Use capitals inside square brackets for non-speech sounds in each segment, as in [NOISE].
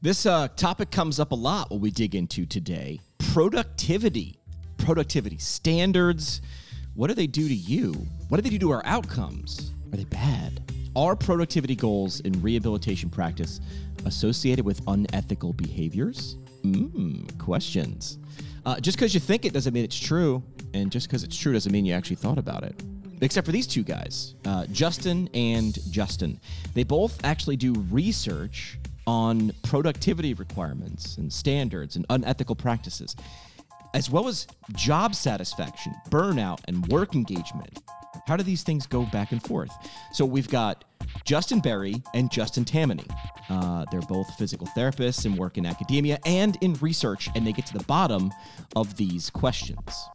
This uh, topic comes up a lot when we dig into today productivity. Productivity standards. What do they do to you? What do they do to our outcomes? Are they bad? Are productivity goals in rehabilitation practice associated with unethical behaviors? Mmm, questions. Uh, just because you think it doesn't mean it's true, and just because it's true doesn't mean you actually thought about it. Except for these two guys, uh, Justin and Justin. They both actually do research on productivity requirements and standards and unethical practices, as well as job satisfaction, burnout, and work engagement. How do these things go back and forth? So we've got Justin Berry and Justin Tammany. Uh, they're both physical therapists and work in academia and in research, and they get to the bottom of these questions.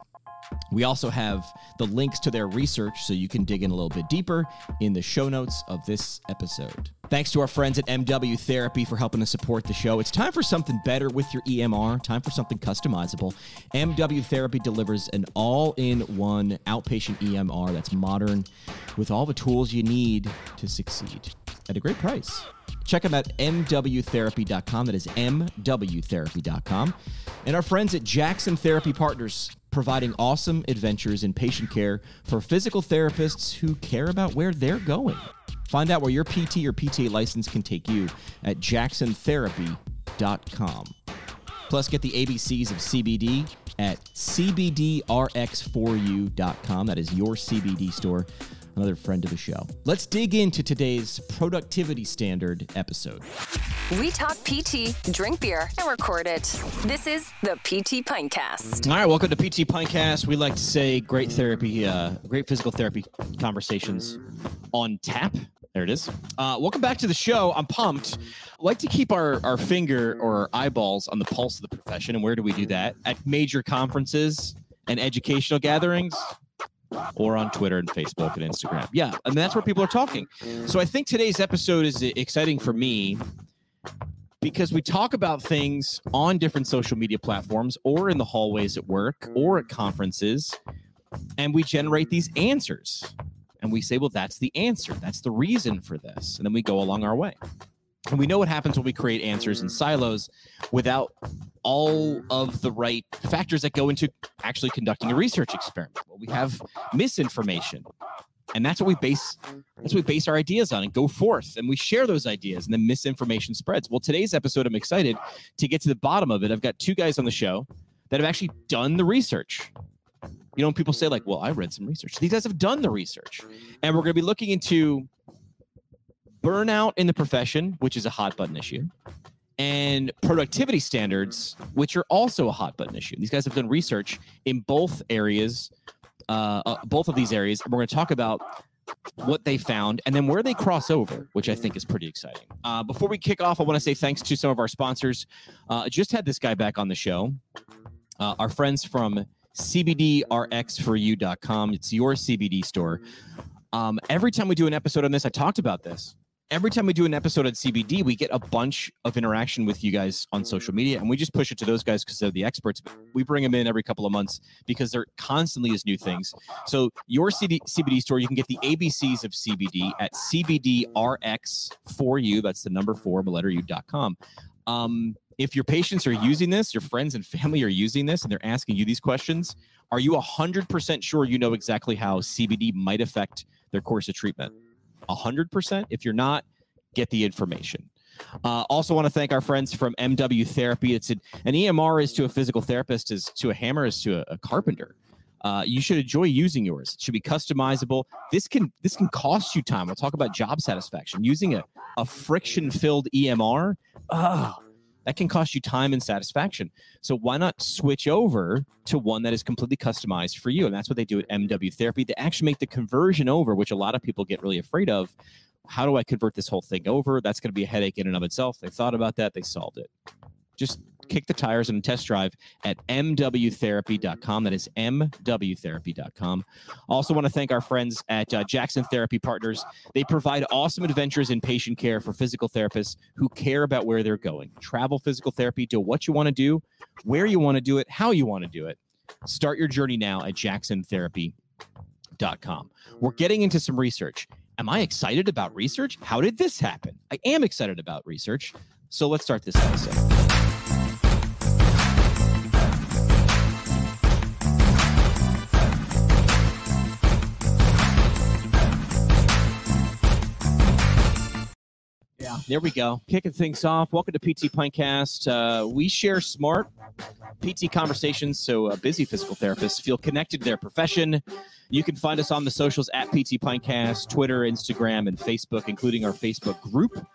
We also have the links to their research so you can dig in a little bit deeper in the show notes of this episode. Thanks to our friends at MW Therapy for helping us support the show. It's time for something better with your EMR, time for something customizable. MW Therapy delivers an all in one outpatient EMR that's modern with all the tools you need to succeed at a great price. Check them at mwtherapy.com. That is mwtherapy.com. And our friends at Jackson Therapy Partners providing awesome adventures in patient care for physical therapists who care about where they're going. Find out where your PT or PTA license can take you at jacksontherapy.com. Plus, get the ABCs of CBD at cbdrx4u.com. That is your CBD store another friend of the show. Let's dig into today's productivity standard episode. We talk PT, drink beer, and record it. This is the PT Pintcast. All right, welcome to PT Pintcast. We like to say great therapy, uh, great physical therapy conversations on tap. There it is. Uh, welcome back to the show. I'm pumped. I like to keep our, our finger or our eyeballs on the pulse of the profession. And where do we do that? At major conferences and educational gatherings or on Twitter and Facebook and Instagram. Yeah, and that's where people are talking. So I think today's episode is exciting for me because we talk about things on different social media platforms or in the hallways at work or at conferences and we generate these answers. And we say, well, that's the answer. That's the reason for this. And then we go along our way. And we know what happens when we create answers in silos without all of the right factors that go into actually conducting a research experiment. Well, we have misinformation. And that's what we base that's what we base our ideas on and go forth and we share those ideas and then misinformation spreads. Well, today's episode I'm excited to get to the bottom of it. I've got two guys on the show that have actually done the research. You know, people say like, "Well, I read some research." These guys have done the research. And we're going to be looking into burnout in the profession, which is a hot button issue, and productivity standards, which are also a hot button issue. These guys have done research in both areas, uh, uh, both of these areas. And we're going to talk about what they found and then where they cross over, which I think is pretty exciting. Uh, before we kick off, I want to say thanks to some of our sponsors. Uh, just had this guy back on the show. Uh, our friends from CBDRX4U.com. It's your CBD store. Um, every time we do an episode on this, I talked about this every time we do an episode at CBD, we get a bunch of interaction with you guys on social media, and we just push it to those guys because they're the experts. We bring them in every couple of months because there constantly is new things. So your CD, CBD store, you can get the ABCs of CBD at CBDRX4U. That's the number four, the letter U.com. Um, if your patients are using this, your friends and family are using this, and they're asking you these questions, are you 100% sure you know exactly how CBD might affect their course of treatment? 100%. If you're not, get the information. Uh, also, want to thank our friends from MW Therapy. It's an, an EMR is to a physical therapist, is to a hammer, is to a, a carpenter. Uh, you should enjoy using yours. It should be customizable. This can this can cost you time. We'll talk about job satisfaction. Using a, a friction filled EMR, oh, that can cost you time and satisfaction. So why not switch over to one that is completely customized for you? And that's what they do at MW Therapy. They actually make the conversion over, which a lot of people get really afraid of. How do I convert this whole thing over? That's going to be a headache in and of itself. They thought about that, they solved it. Just kick the tires and test drive at mwtherapy.com. That is mwtherapy.com. Also, want to thank our friends at uh, Jackson Therapy Partners. They provide awesome adventures in patient care for physical therapists who care about where they're going. Travel physical therapy, do what you want to do, where you want to do it, how you want to do it. Start your journey now at jacksontherapy.com. We're getting into some research. Am I excited about research? How did this happen? I am excited about research. So let's start this episode. There we go. Kicking things off. Welcome to PT Pintcast. Uh, we share smart PT conversations so uh, busy physical therapists feel connected to their profession. You can find us on the socials at PT Pintcast, Twitter, Instagram, and Facebook, including our Facebook group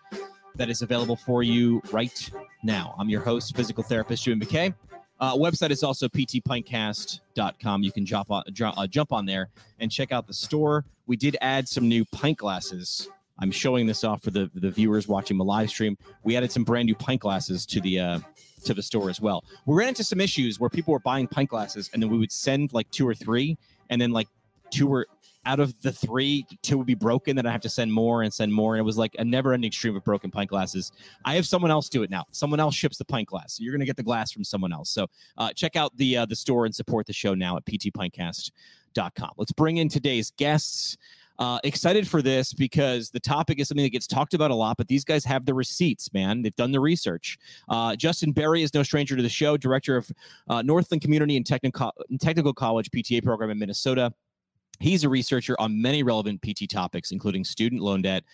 that is available for you right now. I'm your host, physical therapist Jimmy McKay. Uh, website is also ptpintcast.com. You can jump on, uh, jump on there and check out the store. We did add some new pint glasses I'm showing this off for the the viewers watching the live stream. We added some brand new pint glasses to the uh, to the store as well. We ran into some issues where people were buying pint glasses and then we would send like two or three, and then like two or out of the three, two would be broken. Then I have to send more and send more, and it was like a never-ending stream of broken pint glasses. I have someone else do it now. Someone else ships the pint glass, so you're gonna get the glass from someone else. So uh, check out the uh, the store and support the show now at ptpintcast.com. Let's bring in today's guests. Uh, excited for this because the topic is something that gets talked about a lot, but these guys have the receipts, man. They've done the research. Uh, Justin Berry is no stranger to the show, director of uh, Northland Community and Technical, Technical College PTA program in Minnesota. He's a researcher on many relevant PT topics, including student loan debt,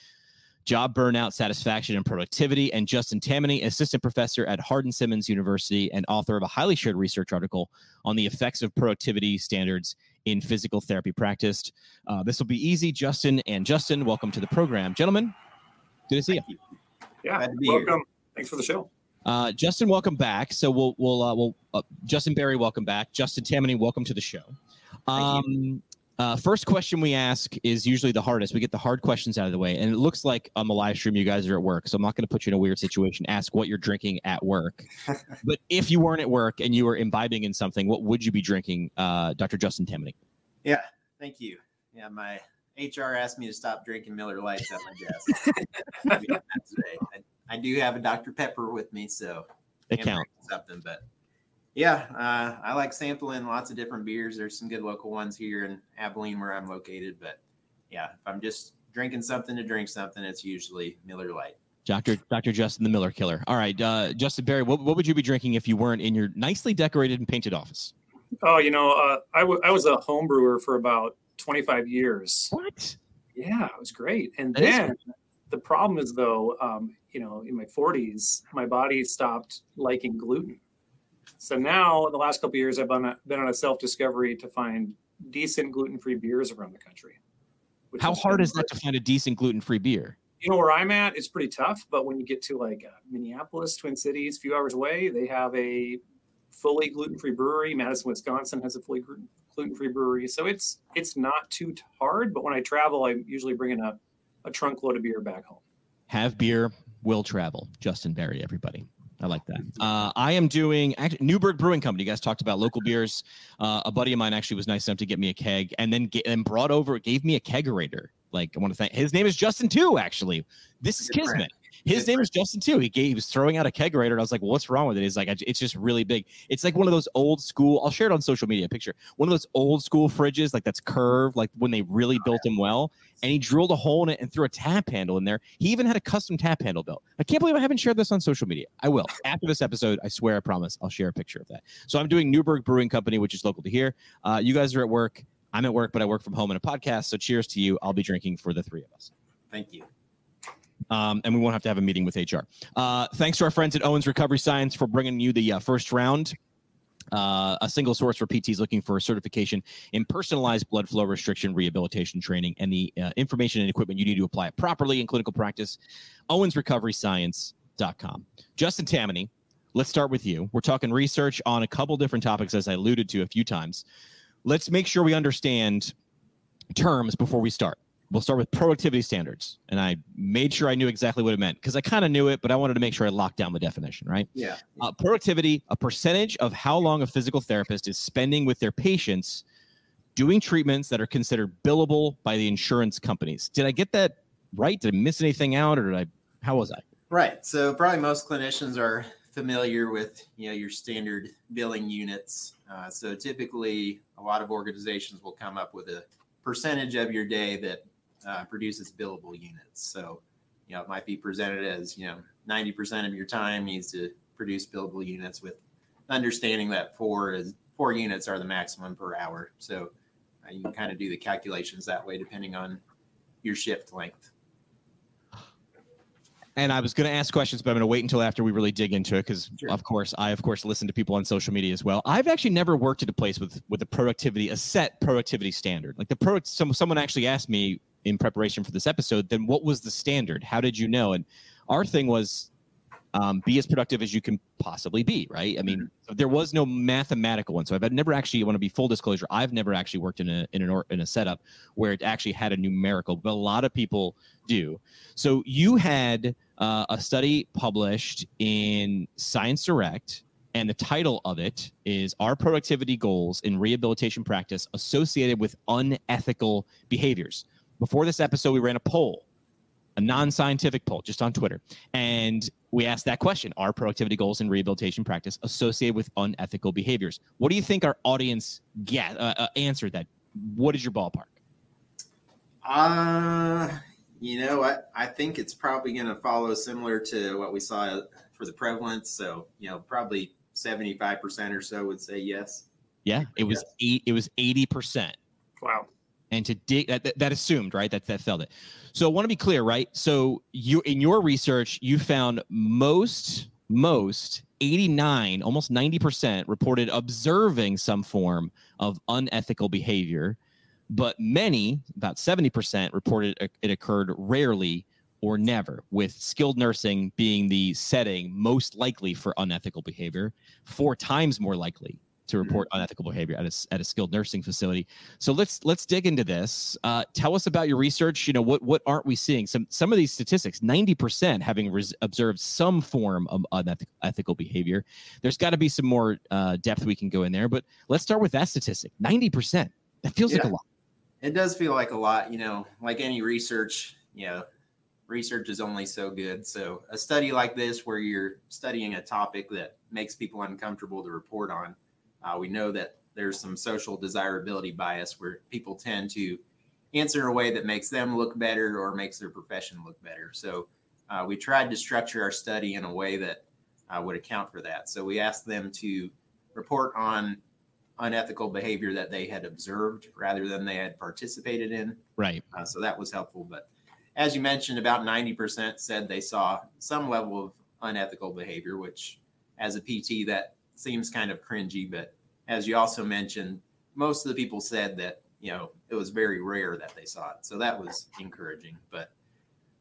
job burnout, satisfaction, and productivity. And Justin Tammany, assistant professor at Hardin Simmons University and author of a highly shared research article on the effects of productivity standards in physical therapy practice. Uh, this will be easy. Justin and Justin, welcome to the program. Gentlemen, good to see you. Yeah, welcome. Here. Thanks for the show. Uh, Justin, welcome back. So we'll we'll uh, we'll uh, Justin Berry, welcome back. Justin Tammany, welcome to the show. Um, uh, first question we ask is usually the hardest. We get the hard questions out of the way, and it looks like on the live stream you guys are at work, so I'm not going to put you in a weird situation. Ask what you're drinking at work, [LAUGHS] but if you weren't at work and you were imbibing in something, what would you be drinking, uh, Dr. Justin Tammany? Yeah, thank you. Yeah, my HR asked me to stop drinking Miller Lites at my desk. [LAUGHS] I, I, do have a Dr. Pepper with me, so it counts something, but yeah, uh, I like sampling lots of different beers. There's some good local ones here in Abilene where I'm located. But yeah, if I'm just drinking something to drink something, it's usually Miller Lite. Dr. Dr. Justin, the Miller Killer. All right, uh, Justin Berry, what, what would you be drinking if you weren't in your nicely decorated and painted office? Oh, you know, uh, I, w- I was a home brewer for about 25 years. What? Yeah, it was great. And that then the problem is, though, um, you know, in my 40s, my body stopped liking gluten. So now, in the last couple years, I've been, a, been on a self discovery to find decent gluten free beers around the country. How hard is that to find a decent gluten free beer? You know where I'm at, it's pretty tough. But when you get to like uh, Minneapolis, Twin Cities, a few hours away, they have a fully gluten free brewery. Madison, Wisconsin has a fully gluten free brewery, so it's it's not too hard. But when I travel, I'm usually bringing a a trunk load of beer back home. Have beer, will travel. Justin Berry, everybody. I like that. Uh, I am doing actually, Newburgh Brewing Company. You guys talked about local beers. Uh, a buddy of mine actually was nice enough to get me a keg, and then get, and brought over, gave me a kegerator. Like I want to thank his name is Justin too. Actually, this is Kismet. His name is Justin too. He gave, he was throwing out a kegerator, and I was like, well, "What's wrong with it?" He's like, "It's just really big. It's like one of those old school. I'll share it on social media. Picture one of those old school fridges, like that's curved, like when they really built them well. And he drilled a hole in it and threw a tap handle in there. He even had a custom tap handle built. I can't believe I haven't shared this on social media. I will after this episode. I swear, I promise. I'll share a picture of that. So I'm doing Newburgh Brewing Company, which is local to here. Uh, you guys are at work. I'm at work, but I work from home in a podcast. So cheers to you. I'll be drinking for the three of us. Thank you. Um, and we won't have to have a meeting with HR. Uh, thanks to our friends at Owens Recovery Science for bringing you the uh, first round. Uh, a single source for PTs looking for a certification in personalized blood flow restriction rehabilitation training and the uh, information and equipment you need to apply it properly in clinical practice. OwensRecoveryScience.com. Justin Tammany, let's start with you. We're talking research on a couple different topics, as I alluded to a few times. Let's make sure we understand terms before we start we'll start with productivity standards. And I made sure I knew exactly what it meant because I kind of knew it, but I wanted to make sure I locked down the definition, right? Yeah. Uh, productivity, a percentage of how long a physical therapist is spending with their patients doing treatments that are considered billable by the insurance companies. Did I get that right? Did I miss anything out or did I, how was I? Right. So probably most clinicians are familiar with, you know, your standard billing units. Uh, so typically a lot of organizations will come up with a percentage of your day that uh, produces billable units. So, you know, it might be presented as, you know, 90% of your time needs to produce billable units with understanding that four is four units are the maximum per hour. So uh, you can kind of do the calculations that way depending on your shift length. And I was going to ask questions, but I'm going to wait until after we really dig into it because, Sure. of course, I of course listen to people on social media as well. I've actually never worked at a place with with a productivity, a set productivity standard. Like the pro, some someone actually asked me in preparation for this episode, then what was the standard? How did you know? And our thing was um, be as productive as you can possibly be, right? I mean, there was no mathematical one. So I've never actually, I want to be full disclosure, I've never actually worked in a in an or, in a setup where it actually had a numerical, but a lot of people do. So you had uh, a study published in Science Direct, and the title of it is "Are Productivity Goals in Rehabilitation Practice Associated with Unethical Behaviors." Before this episode, we ran a poll, a non-scientific poll, just on Twitter, and we asked that question: Are productivity goals and rehabilitation practice associated with unethical behaviors? What do you think our audience get uh, uh, answered that? What is your ballpark? Uh, you know, I, I think it's probably going to follow similar to what we saw for the prevalence. So, you know, probably 75% or so would say yes. Yeah, it was eight. It was eighty percent. Wow. And to dig that, that, that assumed right that that felt it. So i want to be clear right? So you in your research you found most most 89 almost 90% reported observing some form of unethical behavior but many about 70% reported it occurred rarely or never with skilled nursing being the setting most likely for unethical behavior four times more likely to report unethical behavior at a, at a skilled nursing facility so let's let's dig into this. Uh, tell us about your research. You know what what aren't we seeing? Some some of these statistics, ninety percent having res- observed some form of unethical behavior. There's got to be some more uh, depth we can go in there. But let's start with that statistic. Ninety percent. That feels like a lot. It does feel like a lot, you know, like any research, you know, research is only so good. So a study like this, where you're studying a topic that makes people uncomfortable to report on, uh, we know that there's some social desirability bias where people tend to answer in a way that makes them look better or makes their profession look better. So uh, we tried to structure our study in a way that uh, would account for that. So we asked them to report on unethical behavior that they had observed rather than they had participated in. Right. Uh, so that was helpful. But as you mentioned, about 90% said they saw some level of unethical behavior, which as a PT, that seems kind of cringy. But as you also mentioned, most of the people said that, you know, it was very rare that they saw it. So that was encouraging. But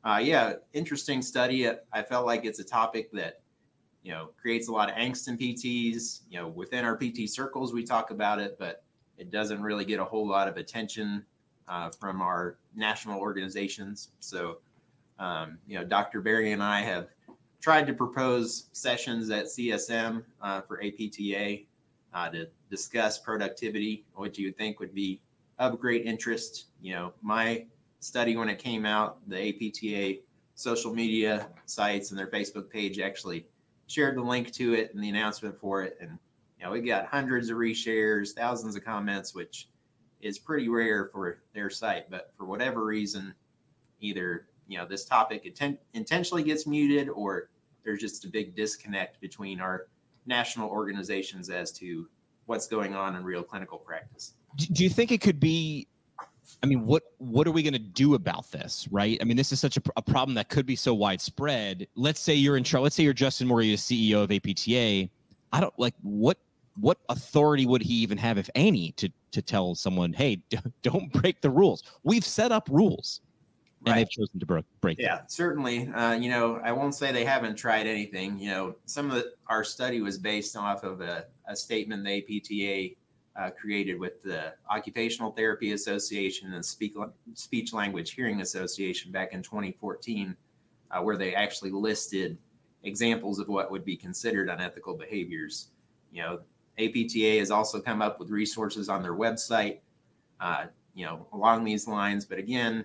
uh, yeah, interesting study. I felt like it's a topic that, you know, creates a lot of angst in PTs. You know, within our PT circles, we talk about it, but it doesn't really get a whole lot of attention uh, from our national organizations. So, um, you know, Dr. Berry and I have tried to propose sessions at CSM uh, for APTA uh, to discuss productivity, which you would think would be of great interest. You know, my study when it came out, the APTA social media sites and their Facebook page actually shared the link to it and the announcement for it. And, you know, we got hundreds of reshares, thousands of comments, which is pretty rare for their site. But for whatever reason, either, you know, this topic inten- intentionally gets muted or there's just a big disconnect between our national organizations as to what's going on in real clinical practice. Do, you think it could be? I mean, what what are we going to do about this, right? I mean, this is such a, a problem that could be so widespread. Let's say you're in charge. Let's say you're Justin Moore, CEO of APTA. I don't like what what authority would he even have, if any, to to tell someone, hey, d- don't break the rules. We've set up rules, and Right. they've chosen to break break. Yeah, certainly. Uh, you know, I won't say they haven't tried anything. You know, some of the, our study was based off of a, a statement the APTA uh, created with the Occupational Therapy Association and Speak, Speech Language Hearing Association back in 2014, uh, where they actually listed examples of what would be considered unethical behaviors. You know, APTA has also come up with resources on their website, uh, you know, along these lines. But again,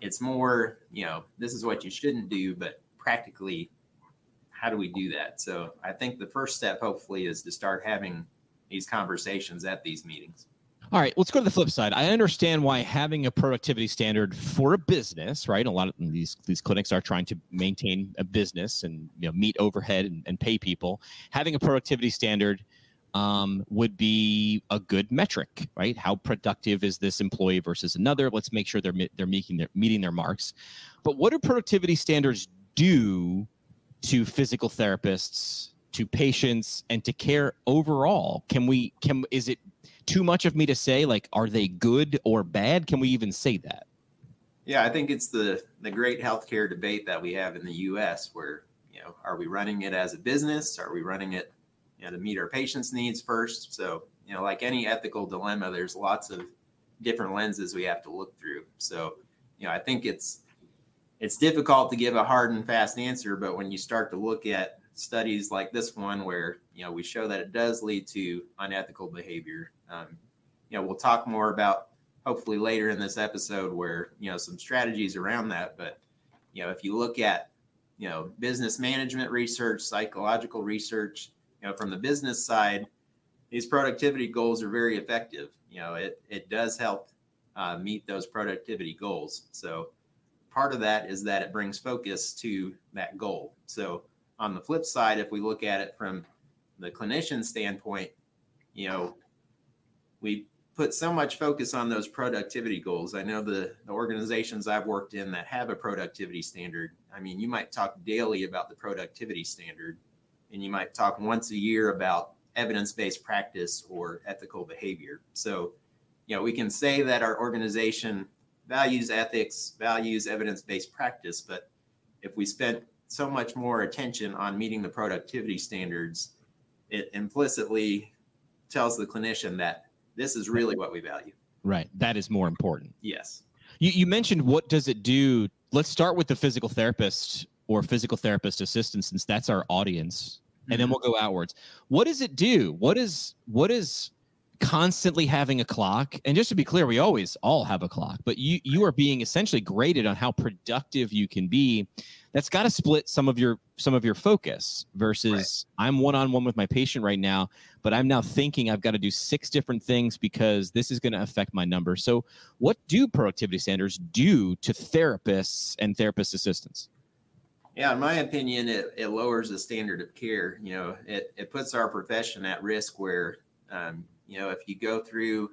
it's more, you know, this is what you shouldn't do, but practically, how do we do that? So I think the first step, hopefully, is to start having these conversations at these meetings. All right, let's go to the flip side. I understand why having a productivity standard for a business, right? A lot of these these clinics are trying to maintain a business and you know meet overhead and, and pay people. Having a productivity standard um, would be a good metric, right? How productive is this employee versus another? Let's make sure they're they're meeting their meeting their marks. But what do productivity standards do to physical therapists, to patients, and to care overall? Can we can is it too much of me to say like are they good or bad? Can we even say that? Yeah, I think it's the the great healthcare debate that we have in the U.S. where you know are we running it as a business? Are we running it you know to meet our patients' needs first? So you know, like any ethical dilemma, there's lots of different lenses we have to look through. So you know, I think it's it's difficult to give a hard and fast answer, but when you start to look at studies like this one where you know we show that it does lead to unethical behavior um, you know we'll talk more about hopefully later in this episode where you know some strategies around that but you know if you look at you know business management research psychological research you know from the business side these productivity goals are very effective you know it it does help uh, meet those productivity goals so part of that is that it brings focus to that goal so on the flip side, if we look at it from the clinician standpoint, you know, we put so much focus on those productivity goals. I know the, the organizations I've worked in that have a productivity standard. I mean, you might talk daily about the productivity standard, and you might talk once a year about evidence based practice or ethical behavior. So, you know, we can say that our organization values ethics, values evidence based practice, but if we spent so much more attention on meeting the productivity standards, it implicitly tells the clinician that this is really what we value. Right. That is more important. Yes. You, you mentioned what does it do? Let's start with the physical therapist or physical therapist assistant, since that's our audience, and mm-hmm. then we'll go outwards. What does it do? What is what is constantly having a clock and just to be clear we always all have a clock but you you are being essentially graded on how productive you can be that's got to split some of your some of your focus versus right. i'm one-on-one with my patient right now but i'm now thinking i've got to do six different things because this is going to affect my number so what do productivity standards do to therapists and therapist assistants yeah in my opinion it, it lowers the standard of care you know it, it puts our profession at risk where um, you know if you go through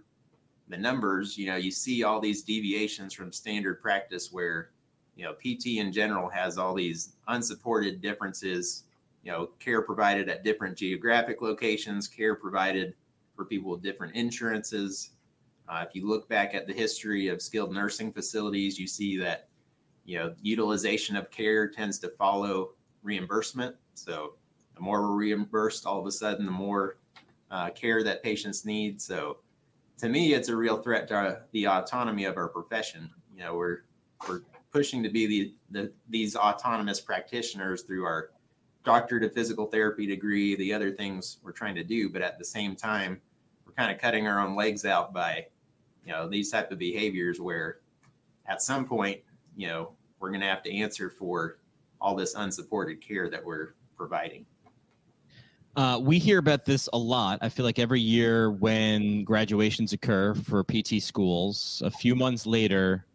the numbers you know you see all these deviations from standard practice where you know, PT in general has all these unsupported differences, you know, care provided at different geographic locations, care provided for people with different insurances. Uh, if you look back at the history of skilled nursing facilities, you see that, you know, utilization of care tends to follow reimbursement. So the more we're reimbursed, all of a sudden, the more uh, care that patients need. So to me, it's a real threat to the autonomy of our profession. You know, we're we're pushing to be the, the these autonomous practitioners through our doctorate of physical therapy degree, the other things we're trying to do, but at the same time, we're kind of cutting our own legs out by, you know, these type of behaviors where at some point, you know, we're going to have to answer for all this unsupported care that we're providing. Uh, we hear about this a lot. I feel like every year when graduations occur for PT schools, a few months later,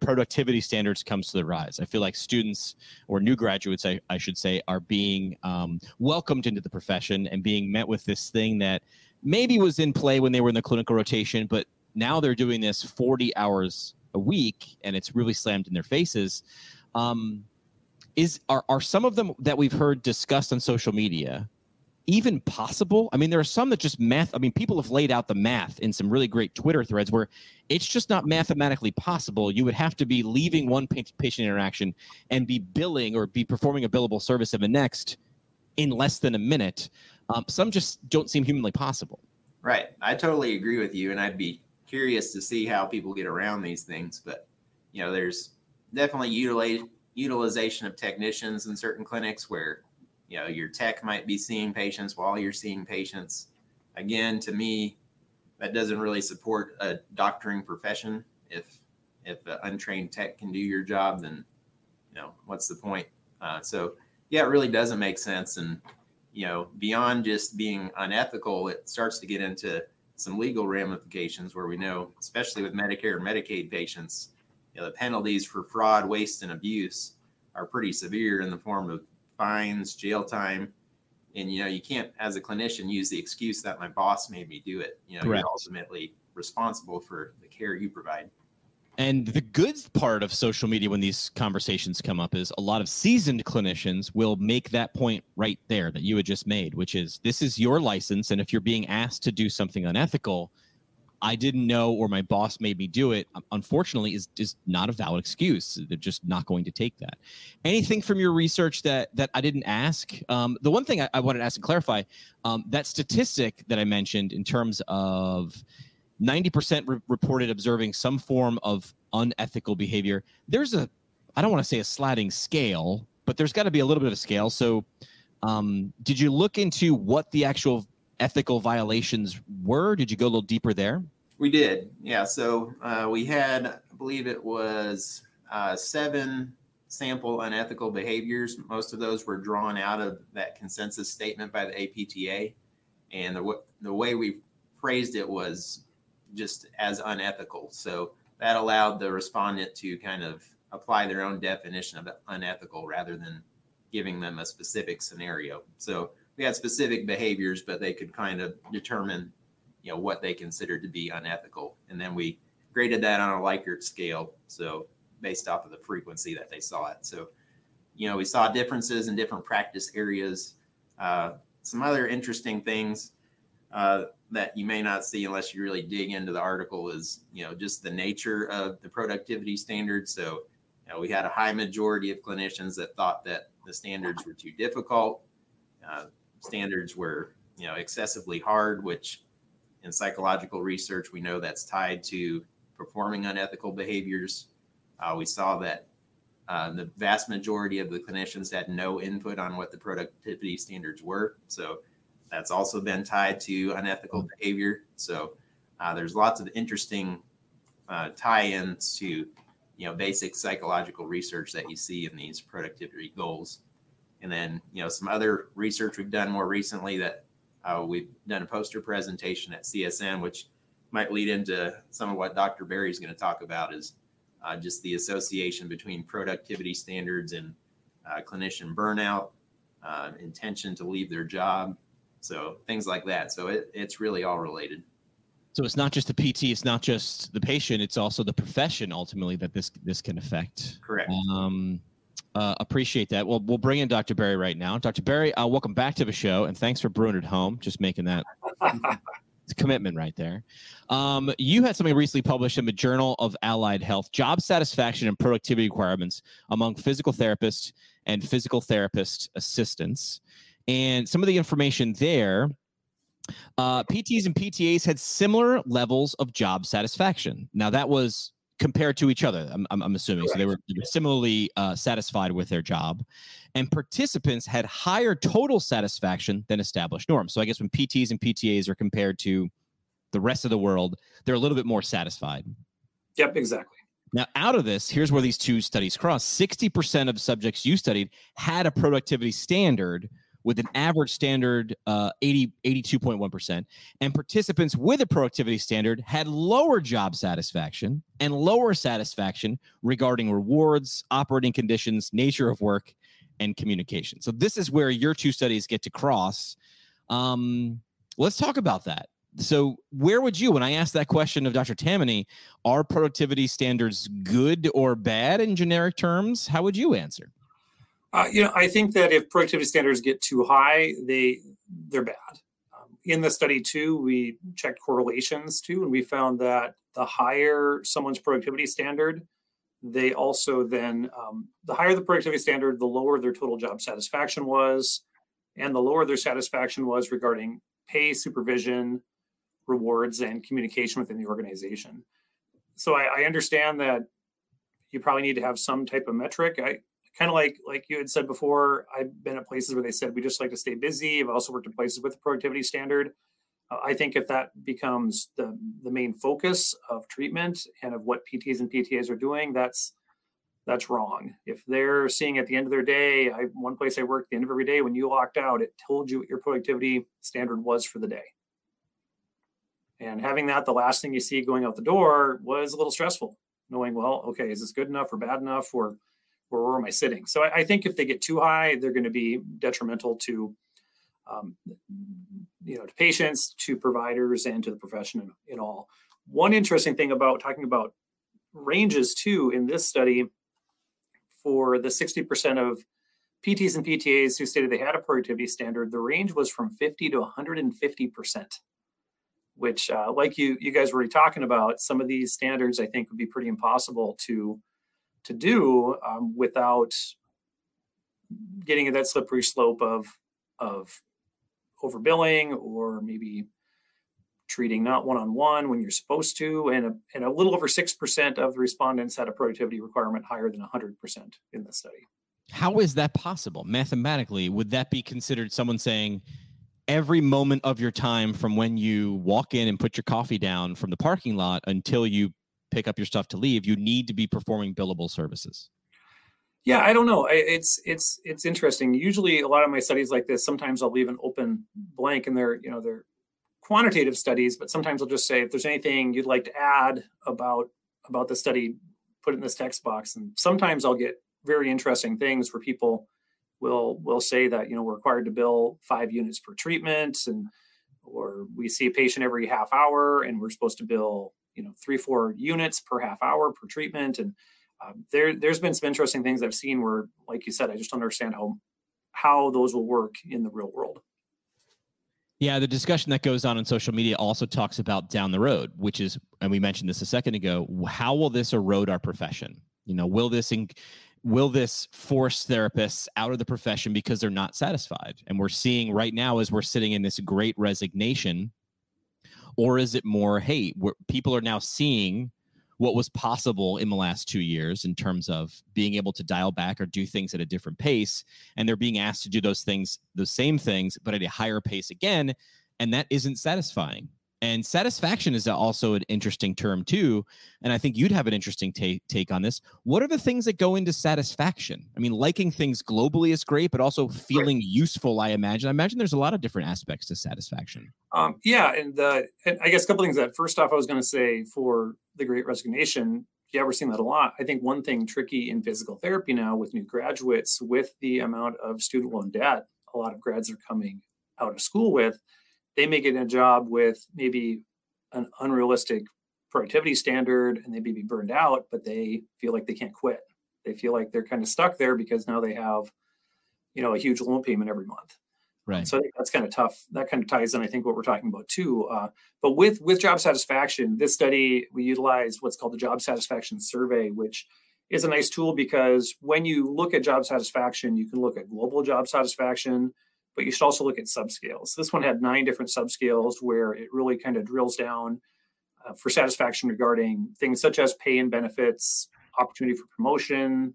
productivity standards comes to the rise. I feel like students or new graduates, I, I should say, are being um, welcomed into the profession and being met with this thing that maybe was in play when they were in the clinical rotation, but now they're doing this 40 hours a week and it's really slammed in their faces. Um, is are, are some of them that we've heard discussed on social media even possible? I mean, there are some that just math. I mean, people have laid out the math in some really great Twitter threads where it's just not mathematically possible. You would have to be leaving one patient interaction and be billing or be performing a billable service of the next in less than a minute. Um, some just don't seem humanly possible. Right. I totally agree with you. And I'd be curious to see how people get around these things. But, you know, there's definitely utilize, utilization of technicians in certain clinics where you know your tech might be seeing patients while you're seeing patients. Again to me that doesn't really support a doctoring profession. If if an untrained tech can do your job then you know what's the point? Uh, so yeah it really doesn't make sense. And you know beyond just being unethical it starts to get into some legal ramifications where we know, especially with Medicare and Medicaid patients, you know, the penalties for fraud, waste, and abuse are pretty severe in the form of fines, jail time. And you know, you can't, as a clinician, use the excuse that my boss made me do it. You know, Correct. you're ultimately responsible for the care you provide. And the good part of social media when these conversations come up is a lot of seasoned clinicians will make that point right there that you had just made, which is this is your license. And if you're being asked to do something unethical, I didn't know or my boss made me do it, unfortunately, is, is not a valid excuse. They're just not going to take that. Anything from your research that that I didn't ask? Um, the one thing I, I wanted to ask and clarify um, that statistic that I mentioned in terms of 90% re- reported observing some form of unethical behavior. There's a, I don't want to say a sliding scale, but there's got to be a little bit of a scale. So, um, did you look into what the actual ethical violations were? Did you go a little deeper there? We did, yeah. So uh, we had, I believe it was uh, seven sample unethical behaviors. Most of those were drawn out of that consensus statement by the APTA, and the w- the way we phrased it was just as unethical. So that allowed the respondent to kind of apply their own definition of unethical rather than giving them a specific scenario. So we had specific behaviors, but they could kind of determine, you know, what they considered to be unethical, and then we graded that on a Likert scale. So based off of the frequency that they saw it. So, you know, we saw differences in different practice areas. Uh, some other interesting things uh, that you may not see unless you really dig into the article is, you know, just the nature of the productivity standards. So, you know, we had a high majority of clinicians that thought that the standards were too difficult. Uh, standards were, you know, excessively hard, which in psychological research, we know that's tied to performing unethical behaviors. Uh, we saw that uh, the vast majority of the clinicians had no input on what the productivity standards were. So that's also been tied to unethical behavior. So uh, there's lots of interesting uh, tie-ins to you know basic psychological research that you see in these productivity goals. And then you know some other research we've done more recently that uh, we've done a poster presentation at CSM, which might lead into some of what Dr. Berry is going to talk about is uh, just the association between productivity standards and uh, clinician burnout, uh, intention to leave their job, so things like that. So it, it's really all related. So it's not just the PT, it's not just the patient, it's also the profession ultimately that this this can affect. Correct. Um, uh, appreciate that. Well, we'll bring in Dr. Berry right now. Dr. Berry, uh, welcome back to the show, and thanks for brewing at home. Just making that [LAUGHS] commitment right there. Um, you had something recently published in the Journal of Allied Health: Job Satisfaction and Productivity Requirements among Physical Therapists and Physical Therapist Assistants. And some of the information there uh, PTs and PTAs had similar levels of job satisfaction. Now, that was compared to each other, I'm, I'm, assuming. So they were, they were similarly uh, satisfied with their job. And participants had higher total satisfaction than established norms. So I guess when PTs and PTAs are compared to the rest of the world, they're a little bit more satisfied. Yep, exactly. Now, out of this, here's where these two studies cross 60% of subjects you studied had a productivity standard with an average standard uh, 80, 82.1%. And participants with a productivity standard had lower job satisfaction and lower satisfaction regarding rewards, operating conditions, nature of work, and communication. So, this is where your two studies get to cross. Um, let's talk about that. So, where would you, when I asked that question of Dr. Tammany, are productivity standards good or bad in generic terms? How would you answer? Uh, you know, I think that if productivity standards get too high, they they're bad. Um, in the study too, we checked correlations too, and we found that the higher someone's productivity standard, they also then um, the higher the productivity standard, the lower their total job satisfaction was, and the lower their satisfaction was regarding pay, supervision, rewards, and communication within the organization. So I, I understand that you probably need to have some type of metric. I kind of like like you had said before i've been at places where they said we just like to stay busy. I've also worked in places with a productivity standard. Uh, i think if that becomes the the main focus of treatment and of what pts and ptas are doing that's that's wrong. If they're seeing at the end of their day i one place i worked the end of every day when you locked out it told you what your productivity standard was for the day. And having that the last thing you see going out the door was a little stressful, knowing, well, okay, is this good enough or bad enough or where am I sitting? So I, I think if they get too high, they're going to be detrimental to um, you know to patients, to providers, and to the profession in, in all. One interesting thing about talking about ranges too in this study for the 60% of PTs and PTAs who stated they had a productivity standard, the range was from 50 to 150%, which, uh, like you you guys were already talking about, some of these standards I think would be pretty impossible to to do um, without getting at that slippery slope of of overbilling or maybe treating not one-on-one when you're supposed to and a, and a little over 6% of the respondents had a productivity requirement higher than 100% in the study. How is that possible? Mathematically would that be considered someone saying every moment of your time from when you walk in and put your coffee down from the parking lot until you pick up your stuff to leave you need to be performing billable services. Yeah i don't know. It's it's it's interesting. Usually a lot of my studies like this sometimes i'll leave an open blank and they're you know they're quantitative studies but sometimes i'll just say if there's anything you'd like to add about about the study put it in this text box. And sometimes i'll get very interesting things where people will will say that you know we're required to bill five units per treatment and or we see a patient every half hour and we're supposed to bill you know three four units per half hour per treatment and um, there there's been some interesting things i've seen where like you said i just don't understand how how those will work in the real world yeah, the discussion that goes on on social media also talks about down the road, which is, and we mentioned this a second ago. How will this erode our profession? You know, will this will this force therapists out of the profession because they're not satisfied? And we're seeing right now as we're sitting in this great resignation, or is it more, hey, people are now seeing what was possible in the last two years in terms of being able to dial back or do things at a different pace, and they're being asked to do those things, the same things, but at a higher pace again, and that isn't satisfying. And satisfaction is also an interesting term too. And I think you'd have an interesting take take on this. What are the things that go into satisfaction? I mean, liking things globally is great, but also feeling useful. I imagine. I imagine there's a lot of different aspects to satisfaction. Um, yeah, and, uh, and I guess a couple things. That first off, I was going to say for the Great Resignation. Yeah, we're seeing that a lot. I think one thing tricky in physical therapy now with new graduates, with the amount of student loan debt, a lot of grads are coming out of school with they may get a job with maybe an unrealistic productivity standard and they may be burned out, but they feel like they can't quit. They feel like they're kind of stuck there because now they have, you know, a huge loan payment every month. Right. So I think that's kind of tough. That kind of ties in, I think, what we're talking about too. Uh, but with with job satisfaction, this study we utilized what's called the job satisfaction survey, which is a nice tool because when you look at job satisfaction, you can look at global job satisfaction, but you should also look at subscales. This one had nine different subscales where it really kind of drills down uh, for satisfaction regarding things such as pay and benefits, opportunity for promotion,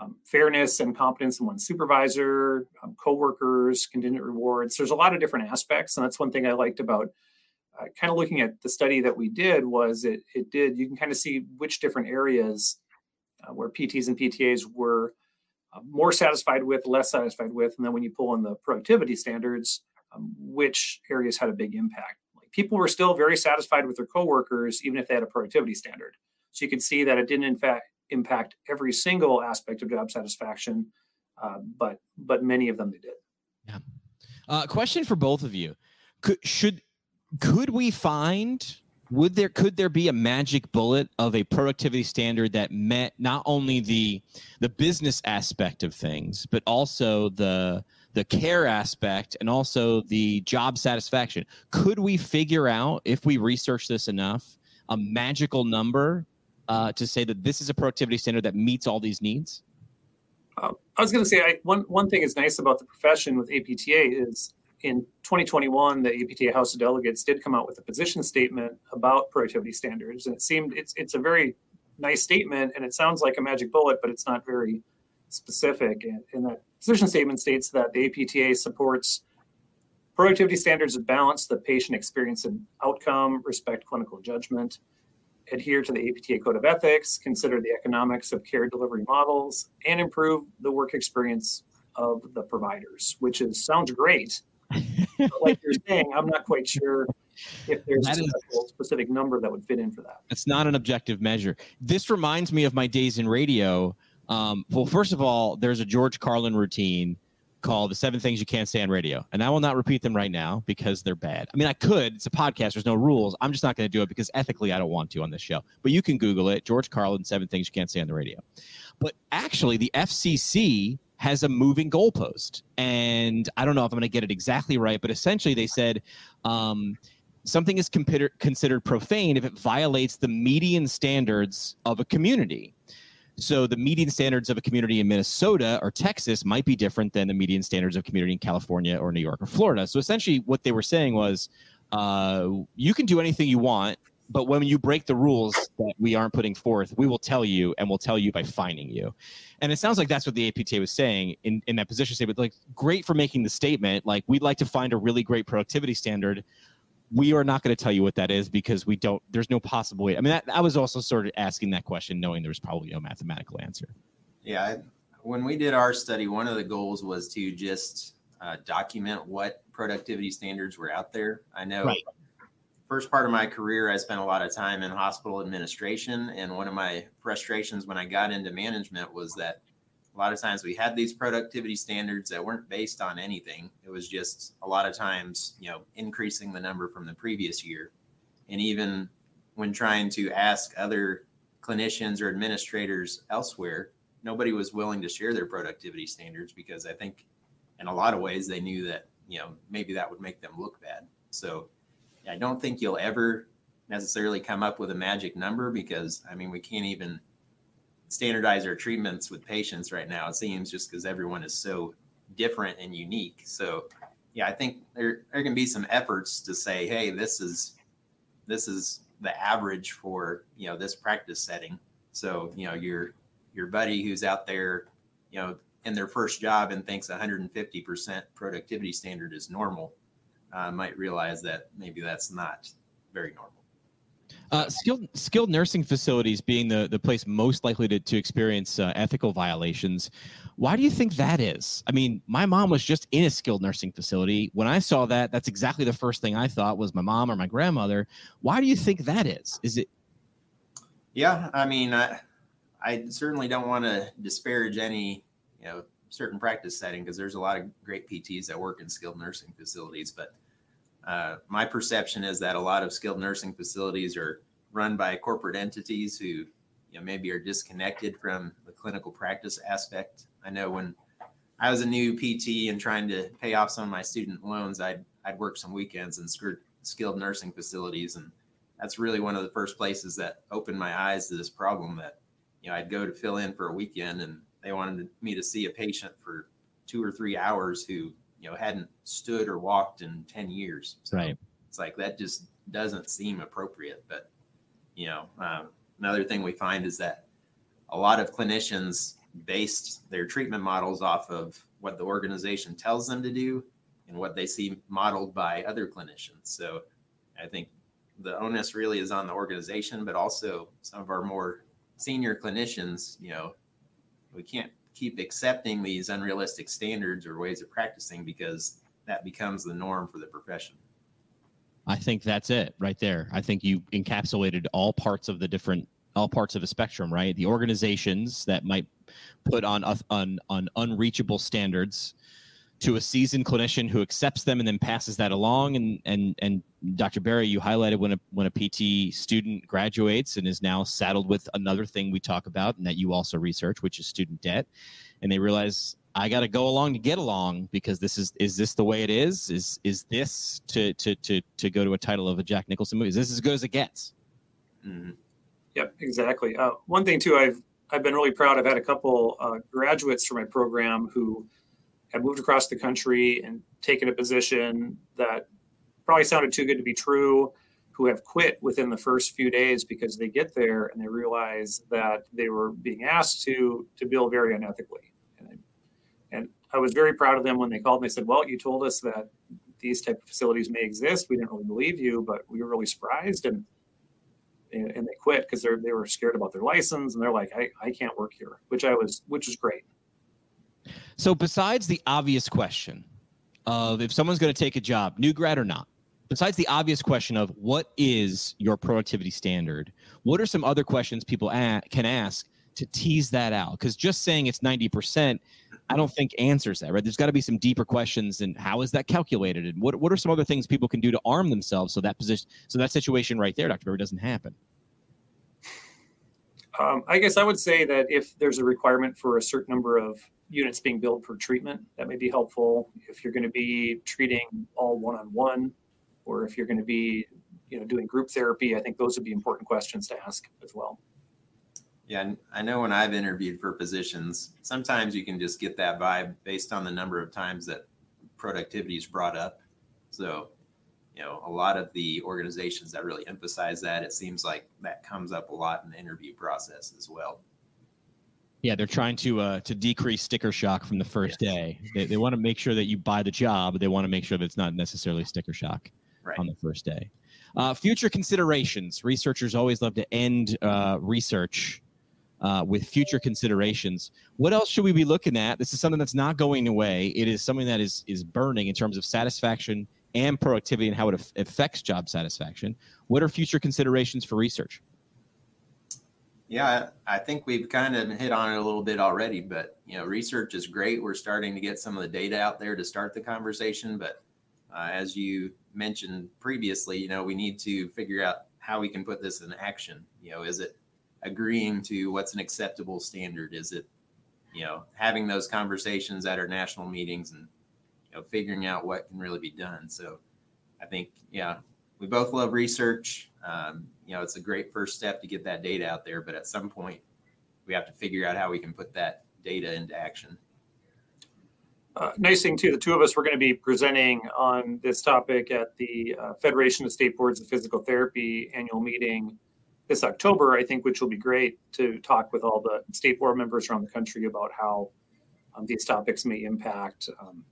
um, fairness and competence in one's supervisor, um, coworkers, contingent rewards. There's a lot of different aspects, and that's one thing I liked about uh, kind of looking at the study that we did was it it did you can kind of see which different areas uh, where PTs and PTAs were more satisfied with, less satisfied with, and then when you pull in the productivity standards, um, which areas had a big impact. Like people were still very satisfied with their coworkers, even if they had a productivity standard. So you could see that it didn't in fact impact every single aspect of job satisfaction, uh, but but many of them they did. Yeah. Uh, question for both of you: Could should could we find would there could there be a magic bullet of a productivity standard that met not only the the business aspect of things but also the the care aspect and also the job satisfaction? Could we figure out if we research this enough a magical number uh, to say that this is a productivity standard that meets all these needs? Uh, i was going to say I, one one thing is nice about the profession with apta is in 2021, the APTA House of Delegates did come out with a position statement about productivity standards, and it seemed it's it's a very nice statement, and it sounds like a magic bullet, but it's not very specific. And, and that position statement states that the APTA supports productivity standards that balance the patient experience and outcome, respect clinical judgment, adhere to the APTA Code of Ethics, consider the economics of care delivery models, and improve the work experience of the providers, which is sounds great like you're saying, I'm not quite sure if there's That a is- specific number that would fit in for that. It's not an objective measure. This reminds me of my days in radio. Um, well, first of all, there's a George Carlin routine called "The Seven Things You Can't Say on Radio," and I will not repeat them right now because they're bad. I mean, I could. It's a podcast. There's no rules. I'm just not going to do it because ethically, I don't want to on this show. But you can Google it: George Carlin, Seven Things You Can't Say on the Radio. But actually, the FCC has a moving goalpost, and I don't know if I'm going to get it exactly right, but essentially, they said. Um, something is considered profane if it violates the median standards of a community. So the median standards of a community in Minnesota or Texas might be different than the median standards of community in California or New York or Florida. So essentially, what they were saying was, uh, you can do anything you want, but when you break the rules that we aren't putting forth, we will tell you, and we'll tell you by fining you. And it sounds like that's what the APTA was saying in, in that position statement. Like, great for making the statement. Like, we'd like to find a really great productivity standard we are not going to tell you what that is because we don't there's no possible way i mean that, i was also sort of asking that question knowing there was probably no mathematical answer Yeah, I- when we did our study, one of the goals was to just uh, document what productivity standards were out there. I know Right. First part of my career, I spent a lot of time in hospital administration, and one of my frustrations when I got into management was that a lot of times we had these productivity standards that weren't based on anything. It was just a lot of times, you know, increasing the number from the previous year, and even when trying to ask other clinicians or administrators elsewhere nobody was willing to share their productivity standards because I think in a lot of ways they knew that, you know, maybe that would make them look bad. So I don't think you'll ever necessarily come up with a magic number because I mean we can't even standardize our treatments with patients right now. It seems just because everyone is so different and unique. So yeah, I think there there can be some efforts to say, hey, this is this is the average for you know this practice setting. So you know your your buddy who's out there, you know, in their first job and thinks 150% productivity standard is normal, uh, might realize that maybe that's not very normal. uh, skilled skilled nursing facilities being the, the place most likely to, to experience uh, ethical violations why do you think that is i mean my mom was just in a skilled nursing facility when i saw that that's exactly the first thing i thought was my mom or my grandmother why do you think that is is it Yeah, I mean, I, I certainly don't want to disparage any, you know, certain practice setting because there's a lot of great PTs that work in skilled nursing facilities. But uh, my perception is that a lot of skilled nursing facilities are run by corporate entities who, you know, maybe are disconnected from the clinical practice aspect. I know when I was a new PT and trying to pay off some of my student loans, I'd I'd work some weekends in skilled nursing facilities and that's really one of the first places that opened my eyes to this problem that you know i'd go to fill in for a weekend and they wanted me to see a patient for two or three hours who you know hadn't stood or walked in 10 years so Right. it's like that just doesn't seem appropriate but you know um, another thing we find is that a lot of clinicians based their treatment models off of what the organization tells them to do and what they see modeled by other clinicians so i think the onus really is on the organization, but also some of our more senior clinicians. You know, we can't keep accepting these unrealistic standards or ways of practicing because that becomes the norm for the profession. I think that's it right there. I think you encapsulated all parts of the different all parts of the spectrum, right? The organizations that might put on on on unreachable standards to a seasoned clinician who accepts them and then passes that along and and and Dr. Berry, you highlighted when a when a PT student graduates and is now saddled with another thing we talk about and that you also research, which is student debt, and they realize I got to go along to get along because this is is this the way it is? Is is this to to to to go to a title of a Jack Nicholson movie? Is this as good as it gets? Mhm. Yep, exactly. Uh, one thing too, I've I've been really proud. I've had a couple uh, graduates from my program who have moved across the country and taken a position that probably sounded too good to be true. Who have quit within the first few days because they get there and they realize that they were being asked to to bill very unethically. And I, and I was very proud of them when they called. me and said, "Well, you told us that these type of facilities may exist. We didn't really believe you, but we were really surprised." And and, they quit because they were scared about their license and they're like I, I can't work here which i was which is great So besides the obvious question of if someone's going to take a job, new grad or not, besides the obvious question of what is your productivity standard, what are some other questions people a- can ask to tease that out? Because just saying it's 90%, I don't think answers that, right? There's got to be some deeper questions and how is that calculated? And what, what are some other things people can do to arm themselves so that position, so that situation right there, Dr. Berry, doesn't happen? Um, I guess I would say that if there's a requirement for a certain number of units being billed per treatment, that may be helpful. If you're going to be treating all one-on-one, or if you're going to be, you know, doing group therapy, I think those would be important questions to ask as well. Yeah, I know when I've interviewed for positions, sometimes you can just get that vibe based on the number of times that productivity is brought up. So, you know, a lot of the organizations that really emphasize that, it seems like that comes up a lot in the interview process as well. Yeah, they're trying to uh, to decrease sticker shock from the first yes. day. They, they want to make sure that you buy the job. They want to make sure that it's not necessarily sticker shock right. on the first day. Uh, future considerations. Researchers always love to end uh, research uh, with future considerations. What else should we be looking at? This is something that's not going away. It is something that is is burning in terms of satisfaction and productivity and how it affects job satisfaction. What are future considerations for research? Yeah, I think we've kind of hit on it a little bit already, but you know, research is great. We're starting to get some of the data out there to start the conversation, but uh, as you mentioned previously, you know, we need to figure out how we can put this in action. You know, is it agreeing to what's an acceptable standard? Is it, you know, having those conversations at our national meetings and, you know, figuring out what can really be done? So I think, yeah, we both love research. Um, you know, it's a great first step to get that data out there, but at some point we have to figure out how we can put that data into action. Uh, nice thing too, the two of us were going to be presenting on this topic at the uh, Federation of State Boards of Physical Therapy annual meeting this October, I think, which will be great to talk with all the state board members around the country about how um, these topics may impact, um,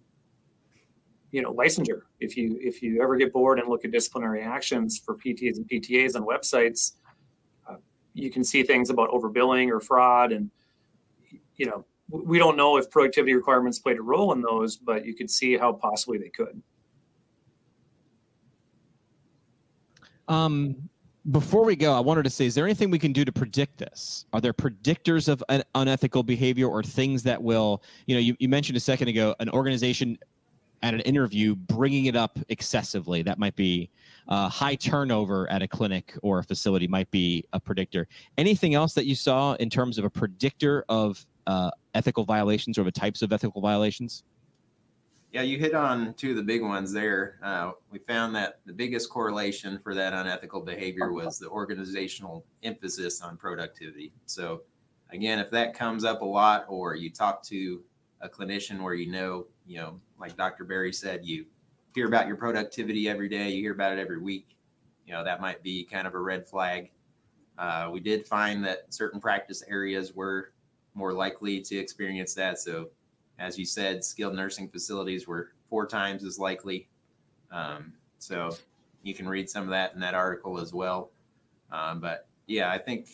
you know, licensure. If you if you ever get bored and look at disciplinary actions for PTs and PTAs on websites, uh, you can see things about overbilling or fraud, and you know, we don't know if productivity requirements played a role in those, but you could see how possibly they could. Um, before we go, I wanted to say, is there anything we can do to predict this? Are there predictors of un- unethical behavior or things that will, you know, you, you mentioned a second ago, an organization at an interview bringing it up excessively. That might be uh, high turnover at a clinic or a facility might be a predictor. Anything else that you saw in terms of a predictor of uh, ethical violations or the types of ethical violations? Yeah, you hit on two of the big ones there. Uh, we found that the biggest correlation for that unethical behavior was the organizational emphasis on productivity. So, again, if that comes up a lot, or you talk to a clinician where you know, you know, like Dr. Berry said, you hear about your productivity every day, you hear about it every week, you know, that might be kind of a red flag. Uh, we did find that certain practice areas were more likely to experience that. So, as you said, skilled nursing facilities were four times as likely. Um, so you can read some of that in that article as well. Um, but yeah, I think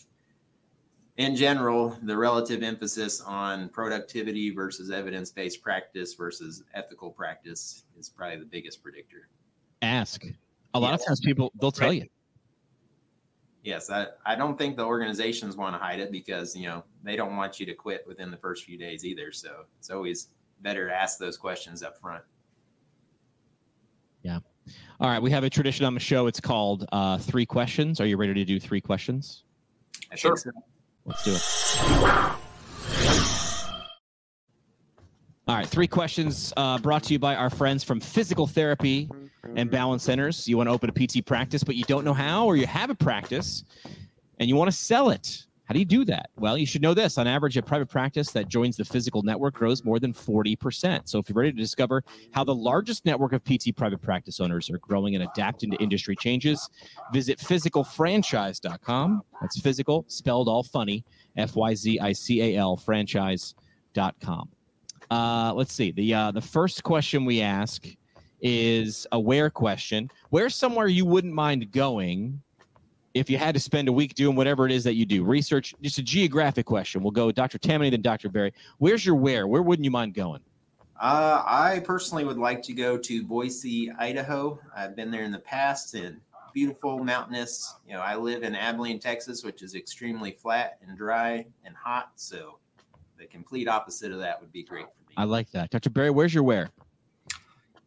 in general, the relative emphasis on productivity versus evidence based practice versus ethical practice is probably the biggest predictor. Ask. A lot yes. of times people, they'll tell right. you. Yes, I, I don't think the organizations want to hide it because, you know, they don't want you to quit within the first few days either. So it's always better to ask those questions up front. Yeah. All right. We have a tradition on the show. It's called uh, Three Questions. Are you ready to do three questions? I sure. Let's do it. All right. Three questions uh, brought to you by our friends from FYZICAL Therapy and balance centers. You want to open a PT practice, but you don't know how, or you have a practice and you want to sell it. How do you do that? Well, you should know this. On average, a private practice that joins the FYZICAL network grows more than 40%. So if you're ready to discover how the largest network of PT private practice owners are growing and adapting to industry changes, visit fyzicalfranchise.com. That's physical, spelled all funny, F Y Z I C A L, franchise.com. Uh, let's see. The, uh, the first question we ask is a where question. Where's somewhere you wouldn't mind going if you had to spend a week doing whatever it is that you do? Research, just a geographic question. We'll go Dr. Tammany, then Dr. Berry. Where's your where? Where wouldn't you mind going? Uh, I personally would like to go to Boise, Idaho. I've been there in the past and beautiful, mountainous. You know, I live in Abilene, Texas, which is extremely flat and dry and hot. So the complete opposite of that would be great for me. I like that. Dr. Berry, where's your where?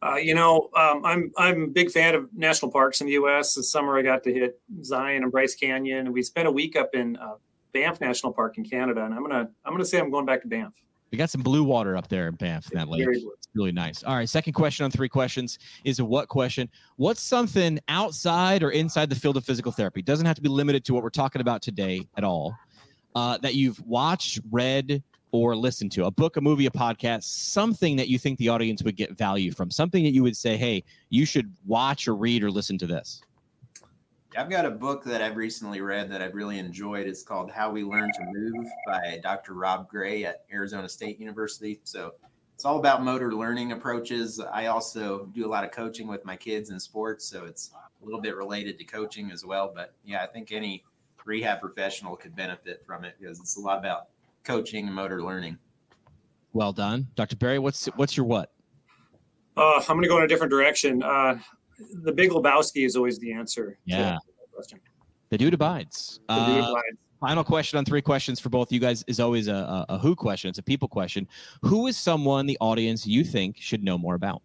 Uh, you know, um, I'm I'm a big fan of national parks in the U.S. This summer, I got to hit Zion and Bryce Canyon, and we spent a week up in uh, Banff National Park in Canada. And I'm gonna I'm gonna say I'm going back to Banff. We got some blue water up there in Banff in that lake. It's really nice. All right, second question on three questions is a what question? What's something outside or inside the field of physical therapy? Doesn't have to be limited to what we're talking about today at all. Uh, that you've watched, read, or listen to a book, a movie, a podcast, something that you think the audience would get value from, something that you would say, hey, you should watch or read or listen to this. I've got a book that I've recently read that I've really enjoyed. It's called How We Learn to Move by Dr. Rob Gray at Arizona State University. So it's all about motor learning approaches. I also do a lot of coaching with my kids in sports, so it's a little bit related to coaching as well. But yeah, I think any rehab professional could benefit from it because it's a lot about coaching and motor learning. Well done, Dr. Berry. What's what's your what? Uh, I'm going to go in a different direction. Uh, the Big Lebowski is always the answer. Yeah. The dude abides. The dude uh, abides. Final question on three questions for both you guys is always a, a, a, who question. It's a people question. Who is someone the audience you think should know more about?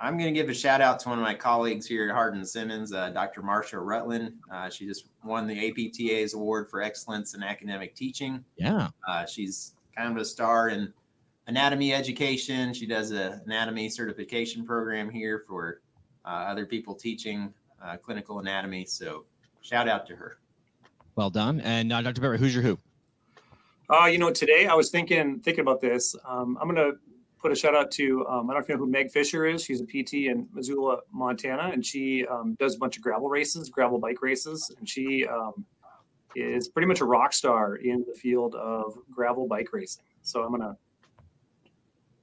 I'm going to give a shout out to one of my colleagues here at Hardin Simmons, uh, Dr. Marsha Rutland. Uh, she just won the APTA's Award for Excellence in Academic Teaching. Yeah. Uh, she's kind of a star in anatomy education. She does an anatomy certification program here for uh, other people teaching uh, clinical anatomy. So shout out to her. Well done. And uh, Dr. Berry, who's your who? Uh, you know, today I was thinking thinking about this. Um, I'm going to put a shout out to um, I don't know who Meg Fisher is. She's a PT in Missoula, Montana, and she um, does a bunch of gravel races, gravel bike races, and she um, is pretty much a rock star in the field of gravel bike racing. So I'm to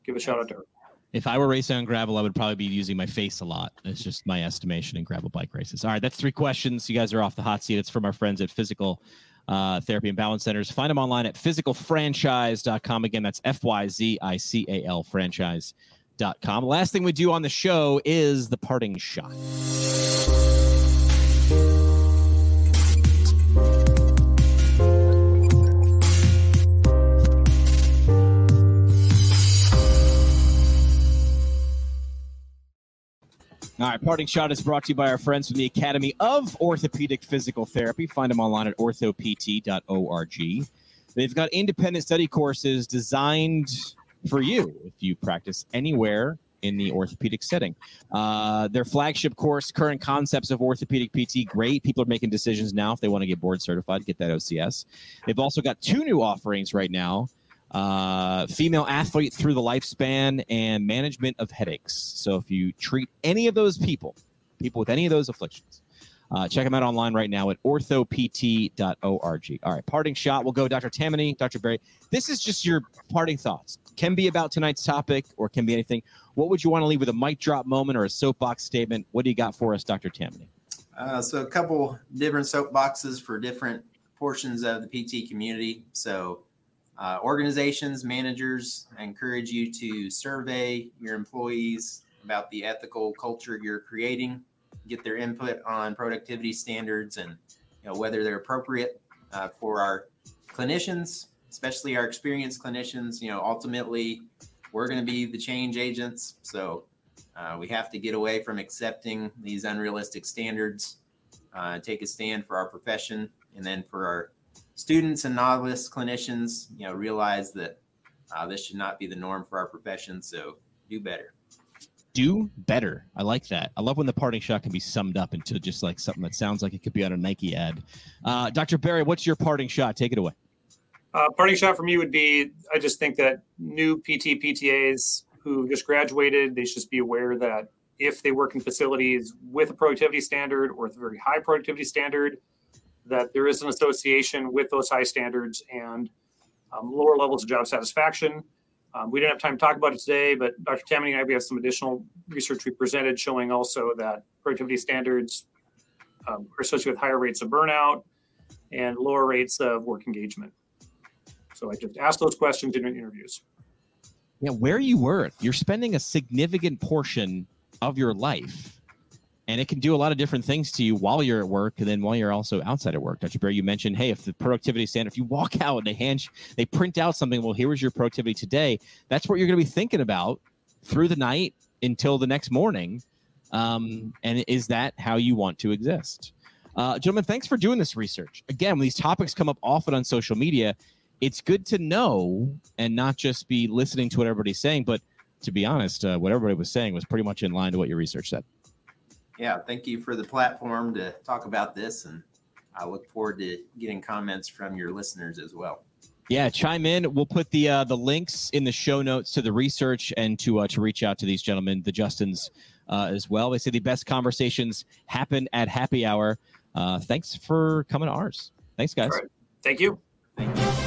give a shout out to her. If I were racing on gravel, I would probably be using my face a lot. It's just my estimation in gravel bike races. All right, that's three questions. You guys are off the hot seat. It's from our friends at FYZICAL uh, Therapy and Balance Centers. Find them online at fyzicalfranchise.com. Again, that's F Y Z I C A L franchise.com. Last thing we do on the show is the parting shot. All right, parting shot is brought to you by our friends from the Academy of Orthopedic Physical Therapy. Find them online at orthopt.org. They've got independent study courses designed for you if you practice anywhere in the orthopedic setting. Uh, their flagship course, Current Concepts of Orthopedic PT, great. People are making decisions now if they want to get board certified, get that OCS. They've also got two new offerings right now uh, female athlete through the lifespan and management of headaches. So if you treat any of those people, people with any of those afflictions, uh, check them out online right now at orthopt.org. All right, parting shot. We'll go Dr. Tammany, Dr. Berry. This is just your parting thoughts. Can be about tonight's topic or can be anything. What would you want to leave with a mic drop moment or a soapbox statement? What do you got for us, Dr. Tammany? Uh, so a couple different soapboxes for different portions of the PT community. So uh, organizations, managers, I encourage you to survey your employees about the ethical culture you're creating, get their input on productivity standards and you know, whether they're appropriate uh, for our clinicians, especially our experienced clinicians. You know, ultimately, we're going to be the change agents. So uh, we have to get away from accepting these unrealistic standards, uh, take a stand for our profession, and then for our students and novice clinicians, you know, realize that uh, this should not be the norm for our profession. So do better. Do better. I like that. I love when the parting shot can be summed up into just like something that sounds like it could be on a Nike ad. Uh, Dr. Berry, what's your parting shot? Take it away. Uh, parting shot for me would be I just think that new PT PTAs who just graduated, they should just be aware that if they work in facilities with a productivity standard or with a very high productivity standard, that there is an association with those high standards and um, lower levels of job satisfaction. Um, we didn't have time to talk about it today, but Dr. Tammany and I, we have some additional research we presented showing also that productivity standards um, are associated with higher rates of burnout and lower rates of work engagement. So I just ask those questions in interviews. yeah, where you work, you're spending a significant portion of your life. And it can do a lot of different things to you while you're at work and then while you're also outside of work. Dr. Bear, you mentioned, hey, if the productivity stand, if you walk [LAUGHS] out and they hand, they print out something, well, here was your productivity today. That's what you're going to be thinking about through the night until the next morning. Um, and is that how you want to exist? Uh, gentlemen, thanks for doing this research. Again, when these topics come up often on social media, it's good to know and not just be listening to what everybody's saying. But to be honest, uh, what everybody was saying was pretty much in line to what your research said. Yeah, thank you for the platform to talk about this. And I look forward to getting comments from your listeners as well. Yeah, chime in. We'll put the uh, the links in the show notes to the research and to uh, to reach out to these gentlemen, the Justins, uh, as well. They say the best conversations happen at happy hour. Uh, thanks for coming to ours. Thanks, guys. All right. Thank you. Thank you.